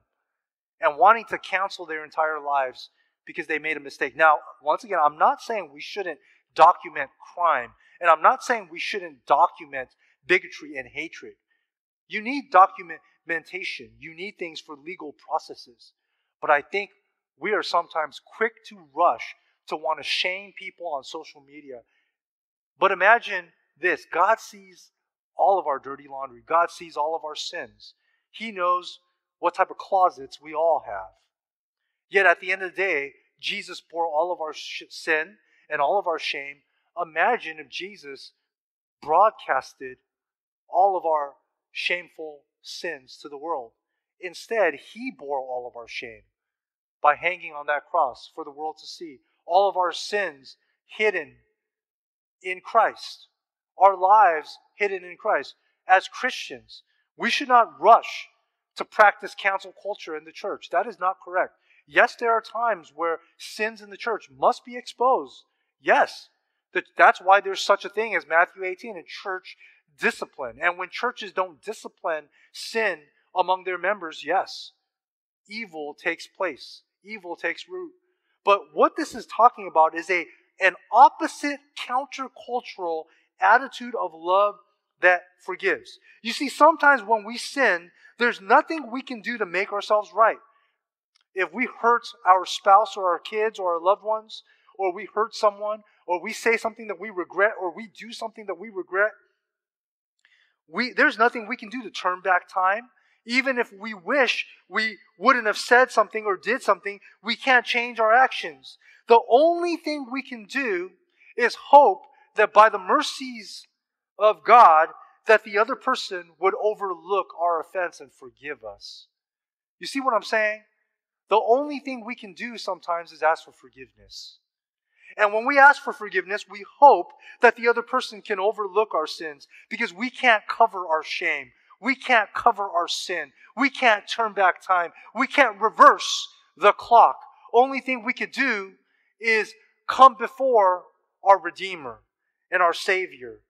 and wanting to cancel their entire lives because they made a mistake. Now, once again, I'm not saying we shouldn't document crime, and I'm not saying we shouldn't document bigotry and hatred. You need documentation, you need things for legal processes. But I think we are sometimes quick to rush to want to shame people on social media but imagine this God sees all of our dirty laundry, God sees all of our sins. He knows what type of closets we all have. Yet at the end of the day, Jesus bore all of our sh- sin and all of our shame. Imagine if Jesus broadcasted all of our shameful sins to the world. Instead, he bore all of our shame by hanging on that cross for the world to see. All of our sins hidden in Christ, our lives hidden in Christ. As Christians, we should not rush to practice cancel culture in the church. That is not correct. Yes, there are times where sins in the church must be exposed. Yes, that's why there's such a thing as Matthew 18 and church discipline. And when churches don't discipline sin among their members, yes, evil takes place, evil takes root. But what this is talking about is a an opposite countercultural attitude of love that forgives. You see, sometimes when we sin, there's nothing we can do to make ourselves right. If we hurt our spouse or our kids or our loved ones, or we hurt someone, or we say something that we regret, or we do something that we regret, we, there's nothing we can do to turn back time. Even if we wish we wouldn't have said something or did something, we can't change our actions. The only thing we can do is hope that by the mercies of God, that the other person would overlook our offense and forgive us. You see what I'm saying? The only thing we can do sometimes is ask for forgiveness. And when we ask for forgiveness, we hope that the other person can overlook our sins because we can't cover our shame. We can't cover our sin. We can't turn back time. We can't reverse the clock. Only thing we could do is come before our Redeemer and our Savior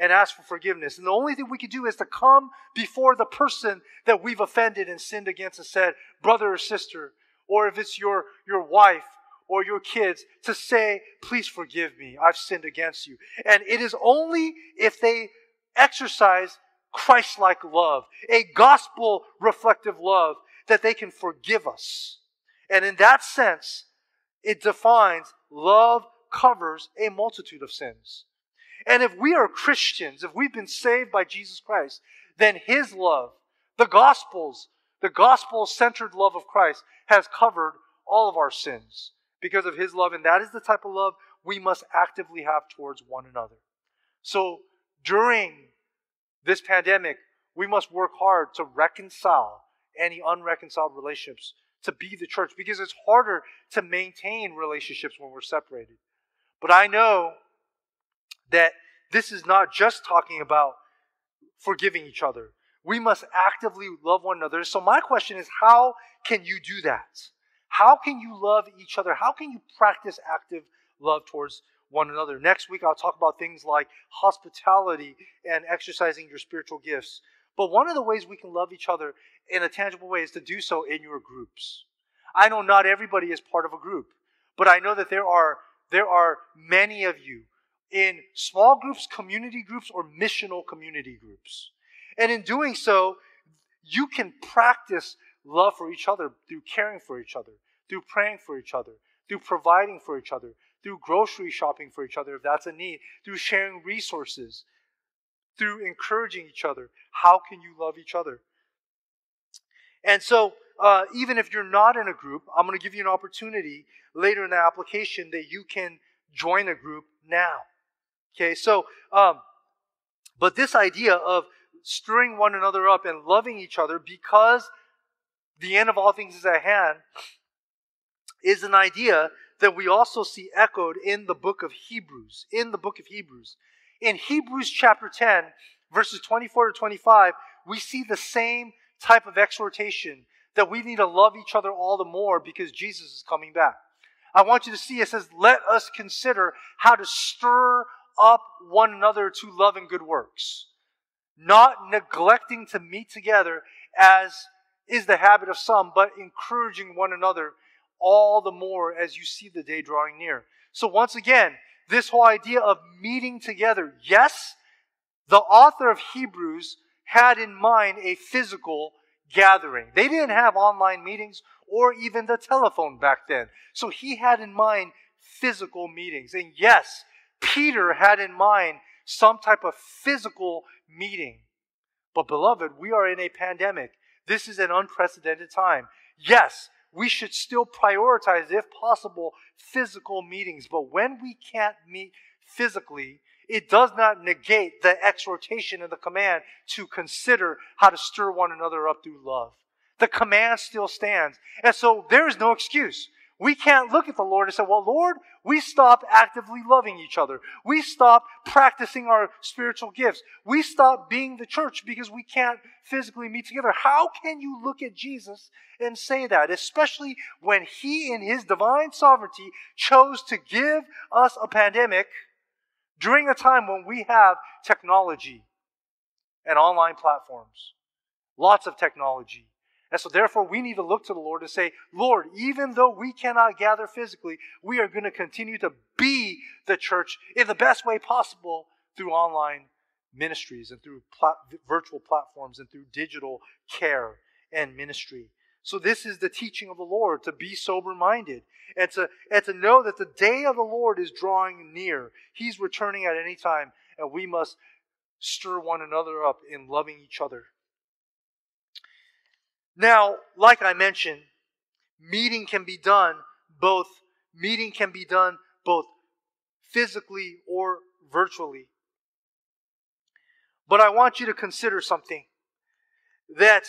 and ask for forgiveness. And the only thing we can do is to come before the person that we've offended and sinned against and said, brother or sister, or if it's your, your wife or your kids, to say, please forgive me. I've sinned against you. And it is only if they exercise Christ like love, a gospel reflective love, that they can forgive us. And in that sense, it defines love covers a multitude of sins. And if we are Christians, if we've been saved by Jesus Christ, then His love, the Gospels, the gospel centered love of Christ has covered all of our sins because of His love. And that is the type of love we must actively have towards one another. So during this pandemic, we must work hard to reconcile any unreconciled relationships, to be the church, because it's harder to maintain relationships when we're separated. But I know that this is not just talking about forgiving each other. We must actively love one another. So, my question is how can you do that? How can you love each other? How can you practice active love towards one another? Next week, I'll talk about things like hospitality and exercising your spiritual gifts. But one of the ways we can love each other in a tangible way is to do so in your groups. I know not everybody is part of a group, but I know that there are there are many of you in small groups, community groups, or missional community groups. And in doing so, you can practice love for each other through caring for each other, through praying for each other, through providing for each other, through grocery shopping for each other if that's a need, through sharing resources, through encouraging each other. How can you love each other? And so, uh, even if you're not in a group, I'm going to give you an opportunity later in the application that you can join a group now. Okay, so, um, but this idea of stirring one another up and loving each other because the end of all things is at hand is an idea that we also see echoed in the book of Hebrews. In the book of Hebrews. In Hebrews chapter 10, verses 24 to 25, we see the same type of exhortation that we need to love each other all the more because Jesus is coming back. I want you to see it says, let us consider how to stir up one another to love and good works, not neglecting to meet together as is the habit of some, but encouraging one another all the more as you see the day drawing near. So, once again, this whole idea of meeting together, yes, the author of Hebrews had in mind a physical gathering. They didn't have online meetings or even the telephone back then. So he had in mind physical meetings. And yes, Peter had in mind some type of physical meeting. But, beloved, we are in a pandemic. This is an unprecedented time. Yes, we should still prioritize, if possible, physical meetings. But when we can't meet physically, it does not negate the exhortation and the command to consider how to stir one another up through love. The command still stands. And so there is no excuse. We can't look at the Lord and say, well, Lord, we stopped actively loving each other. We stopped practicing our spiritual gifts. We stopped being the church because we can't physically meet together. How can you look at Jesus and say that? Especially when he, in his divine sovereignty, chose to give us a pandemic during a time when we have technology and online platforms. Lots of technology and so, therefore, we need to look to the Lord and say, Lord, even though we cannot gather physically, we are going to continue to be the church in the best way possible through online ministries and through plat- virtual platforms and through digital care and ministry. So, this is the teaching of the Lord to be sober minded and to, and to know that the day of the Lord is drawing near. He's returning at any time, and we must stir one another up in loving each other. Now, like I mentioned, meeting can be done both meeting can be done both physically or virtually. But I want you to consider something that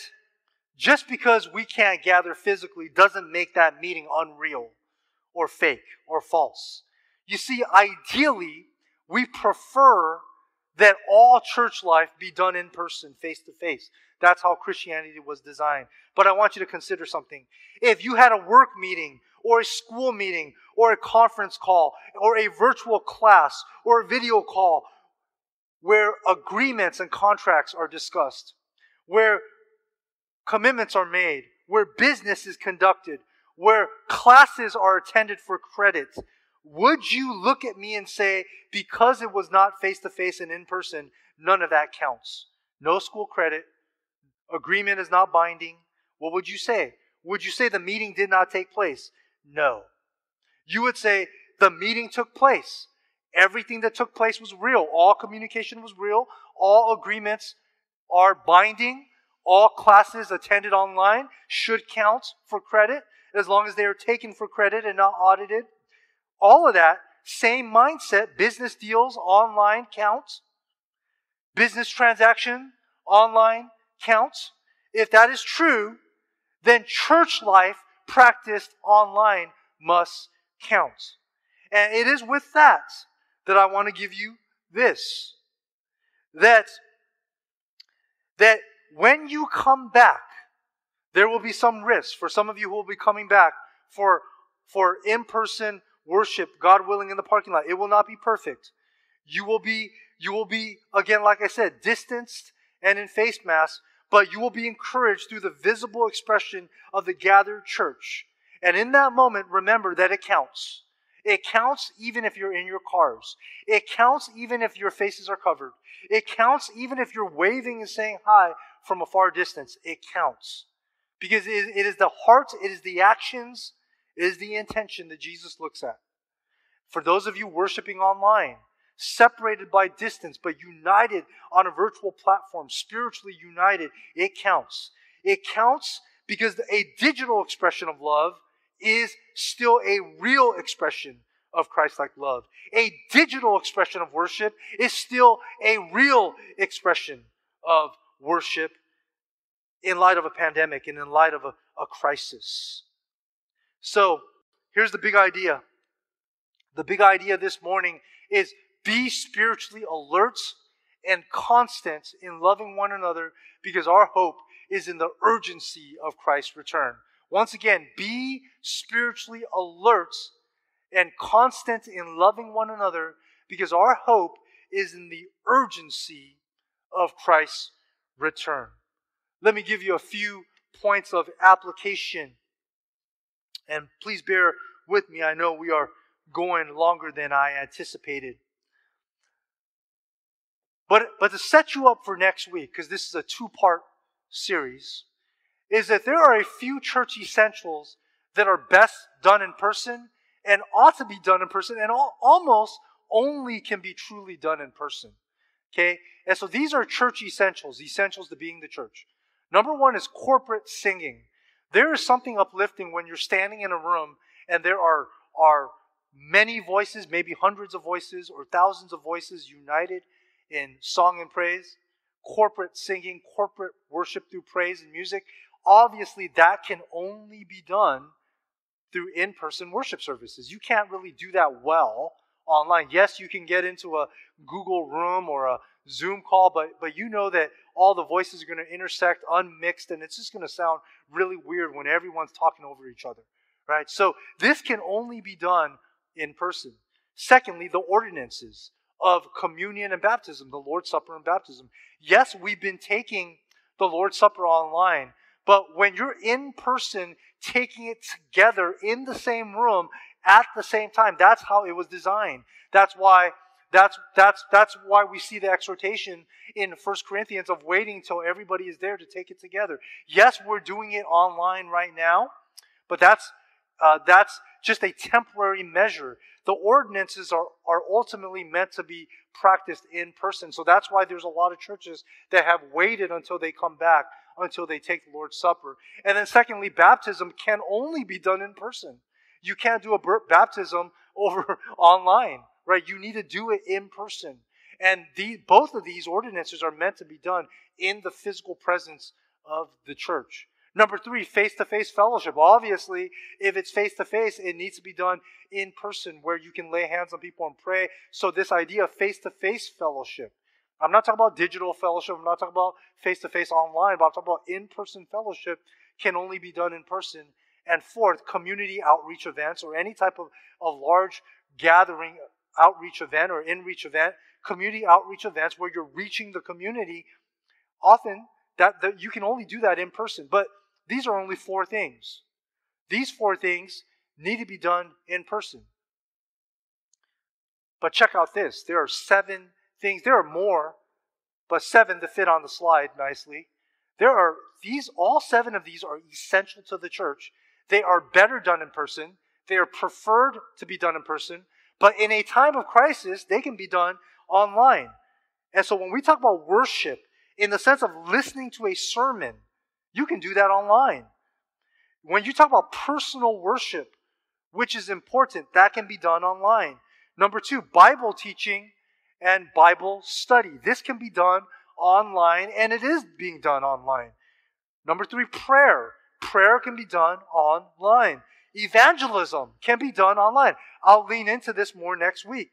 just because we can't gather physically doesn't make that meeting unreal or fake or false. You see, ideally, we prefer that all church life be done in person, face to face. That's how Christianity was designed. But I want you to consider something. If you had a work meeting, or a school meeting, or a conference call, or a virtual class, or a video call, where agreements and contracts are discussed, where commitments are made, where business is conducted, where classes are attended for credit, would you look at me and say, because it was not face to face and in person, none of that counts? No school credit, agreement is not binding, what would you say? Would you say the meeting did not take place? No. You would say the meeting took place. Everything that took place was real. All communication was real. All agreements are binding. All classes attended online should count for credit as long as they are taken for credit and not audited. All of that, same mindset, business deals online counts. business transaction online counts? If that is true, then church life practiced online must count. And it is with that that I want to give you this. That, that when you come back, there will be some risk for some of you who will be coming back for, for in-person worship, God willing, in the parking lot. It will not be perfect. You will be, you will be, again, like I said, distanced and in face masks, but you will be encouraged through the visible expression of the gathered church. And in that moment, remember that it counts. It counts even if you're in your cars. It counts even if your faces are covered. It counts even if you're waving and saying hi from a far distance. It counts. Because it is the heart, it is the actions, it is the intention that Jesus looks at. For those of you worshiping online, separated by distance, but united on a virtual platform, spiritually united, it counts. It counts because a digital expression of love is still a real expression of Christ like love. A digital expression of worship is still a real expression of worship in light of a pandemic and in light of a, a crisis. So, here's the big idea. The big idea this morning is be spiritually alert and constant in loving one another because our hope is in the urgency of Christ's return. Once again, be spiritually alert and constant in loving one another because our hope is in the urgency of Christ's return. Let me give you a few points of application. And please bear with me. I know we are going longer than I anticipated. But, but to set you up for next week, because this is a two part series, is that there are a few church essentials that are best done in person and ought to be done in person and almost only can be truly done in person. Okay? And so these are church essentials, essentials to being the church. Number one is corporate singing. There is something uplifting when you're standing in a room and there are, are many voices, maybe hundreds of voices or thousands of voices united in song and praise, corporate singing, corporate worship through praise and music. Obviously, that can only be done through in person worship services. You can't really do that well online. Yes, you can get into a Google Room or a Zoom call, but, but you know that all the voices are going to intersect unmixed, and it's just going to sound really weird when everyone's talking over each other, right? So this can only be done in person. Secondly, the ordinances of communion and baptism, the Lord's Supper and baptism. Yes, we've been taking the Lord's Supper online, but when you're in person taking it together in the same room at the same time, that's how it was designed. That's why that's that's that's why we see the exhortation in First Corinthians of waiting until everybody is there to take it together. Yes, we're doing it online right now, but that's uh, that's just a temporary measure. The ordinances are, are ultimately meant to be practiced in person. So that's why there's a lot of churches that have waited until they come back, until they take the Lord's Supper. And then, secondly, baptism can only be done in person. You can't do a baptism over online, right? You need to do it in person. And the, both of these ordinances are meant to be done in the physical presence of the church. Number three, face to face fellowship. Obviously, if it's face to face, it needs to be done in person where you can lay hands on people and pray. So, this idea of face to face fellowship. I'm not talking about digital fellowship, I'm not talking about face to face online, but I'm talking about in person fellowship can only be done in person. And fourth, community outreach events or any type of, of large gathering outreach event or in reach event, community outreach events where you're reaching the community. Often, that, that you can only do that in person. But these are only four things. These four things need to be done in person. But check out this there are seven things, there are more, but seven to fit on the slide nicely. There are these, all seven of these are essential to the church. They are better done in person, they are preferred to be done in person, but in a time of crisis, they can be done online. And so when we talk about worship in the sense of listening to a sermon, you can do that online. When you talk about personal worship, which is important, that can be done online. Number two, Bible teaching and Bible study. This can be done online, and it is being done online. Number three, prayer. Prayer can be done online. Evangelism can be done online. I'll lean into this more next week.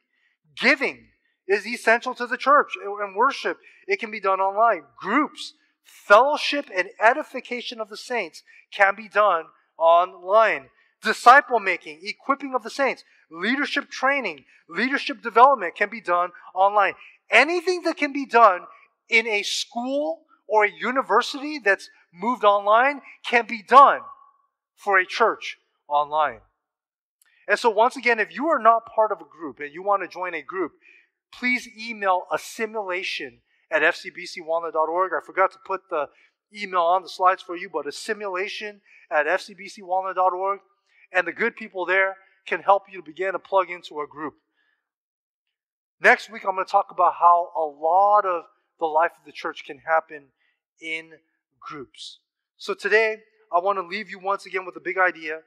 Giving is essential to the church and worship. It can be done online. Groups, fellowship, and edification of the saints can be done online. Disciple making, equipping of the saints, leadership training, leadership development can be done online. Anything that can be done in a school or a university that's moved online can be done for a church online. And so, once again, if you are not part of a group and you want to join a group, please email assimilation at fcbcwalnut.org. I forgot to put the email on the slides for you, but assimilation at fcbcwalnut.org. And the good people there can help you to begin to plug into a group. Next week, I'm going to talk about how a lot of the life of the church can happen in groups. So today, I want to leave you once again with a big idea.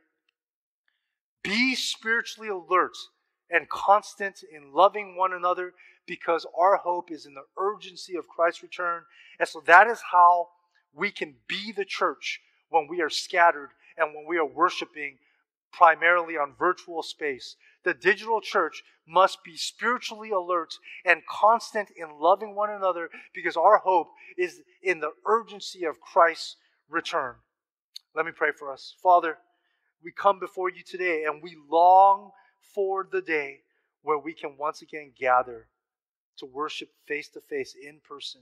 Be spiritually alert and constant in loving one another because our hope is in the urgency of Christ's return. And so that is how we can be the church when we are scattered and when we are worshiping primarily on virtual space. The digital church must be spiritually alert and constant in loving one another because our hope is in the urgency of Christ's return. Let me pray for us. Father, we come before you today and we long for the day where we can once again gather to worship face to face in person.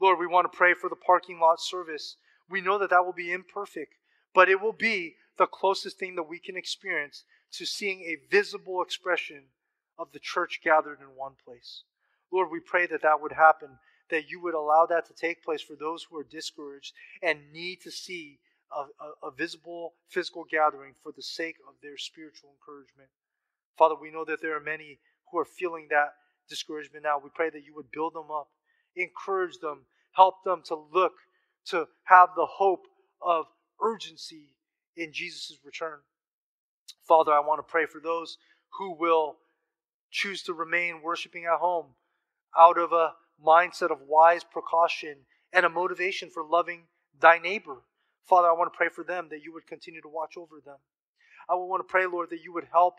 Lord, we want to pray for the parking lot service. We know that that will be imperfect, but it will be the closest thing that we can experience to seeing a visible expression of the church gathered in one place. Lord, we pray that that would happen, that you would allow that to take place for those who are discouraged and need to see a, a, a visible physical gathering for the sake of their spiritual encouragement. Father, we know that there are many who are feeling that discouragement now. We pray that you would build them up, encourage them, help them to look, to have the hope of urgency in Jesus' return. Father, I want to pray for those who will choose to remain worshiping at home out of a mindset of wise precaution and a motivation for loving thy neighbor. Father, I want to pray for them that you would continue to watch over them. I want to pray, Lord, that you would help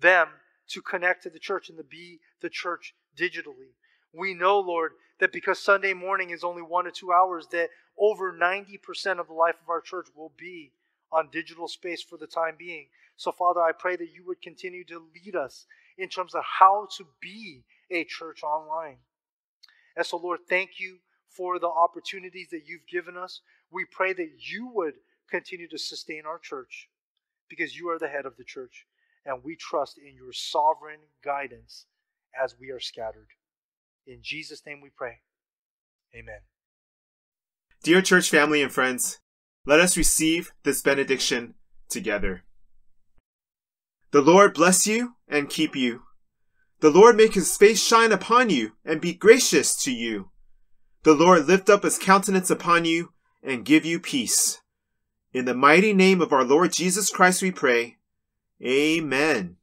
them to connect to the church and to be the church digitally. We know, Lord, that because Sunday morning is only one to two hours, that over 90% of the life of our church will be on digital space for the time being. So, Father, I pray that you would continue to lead us in terms of how to be a church online. And so, Lord, thank you for the opportunities that you've given us. We pray that you would continue to sustain our church because you are the head of the church, and we trust in your sovereign guidance as we are scattered. In Jesus' name we pray. Amen. Dear church family and friends, let us receive this benediction together. The Lord bless you and keep you. The Lord make his face shine upon you and be gracious to you. The Lord lift up his countenance upon you and give you peace. In the mighty name of our Lord Jesus Christ we pray. Amen.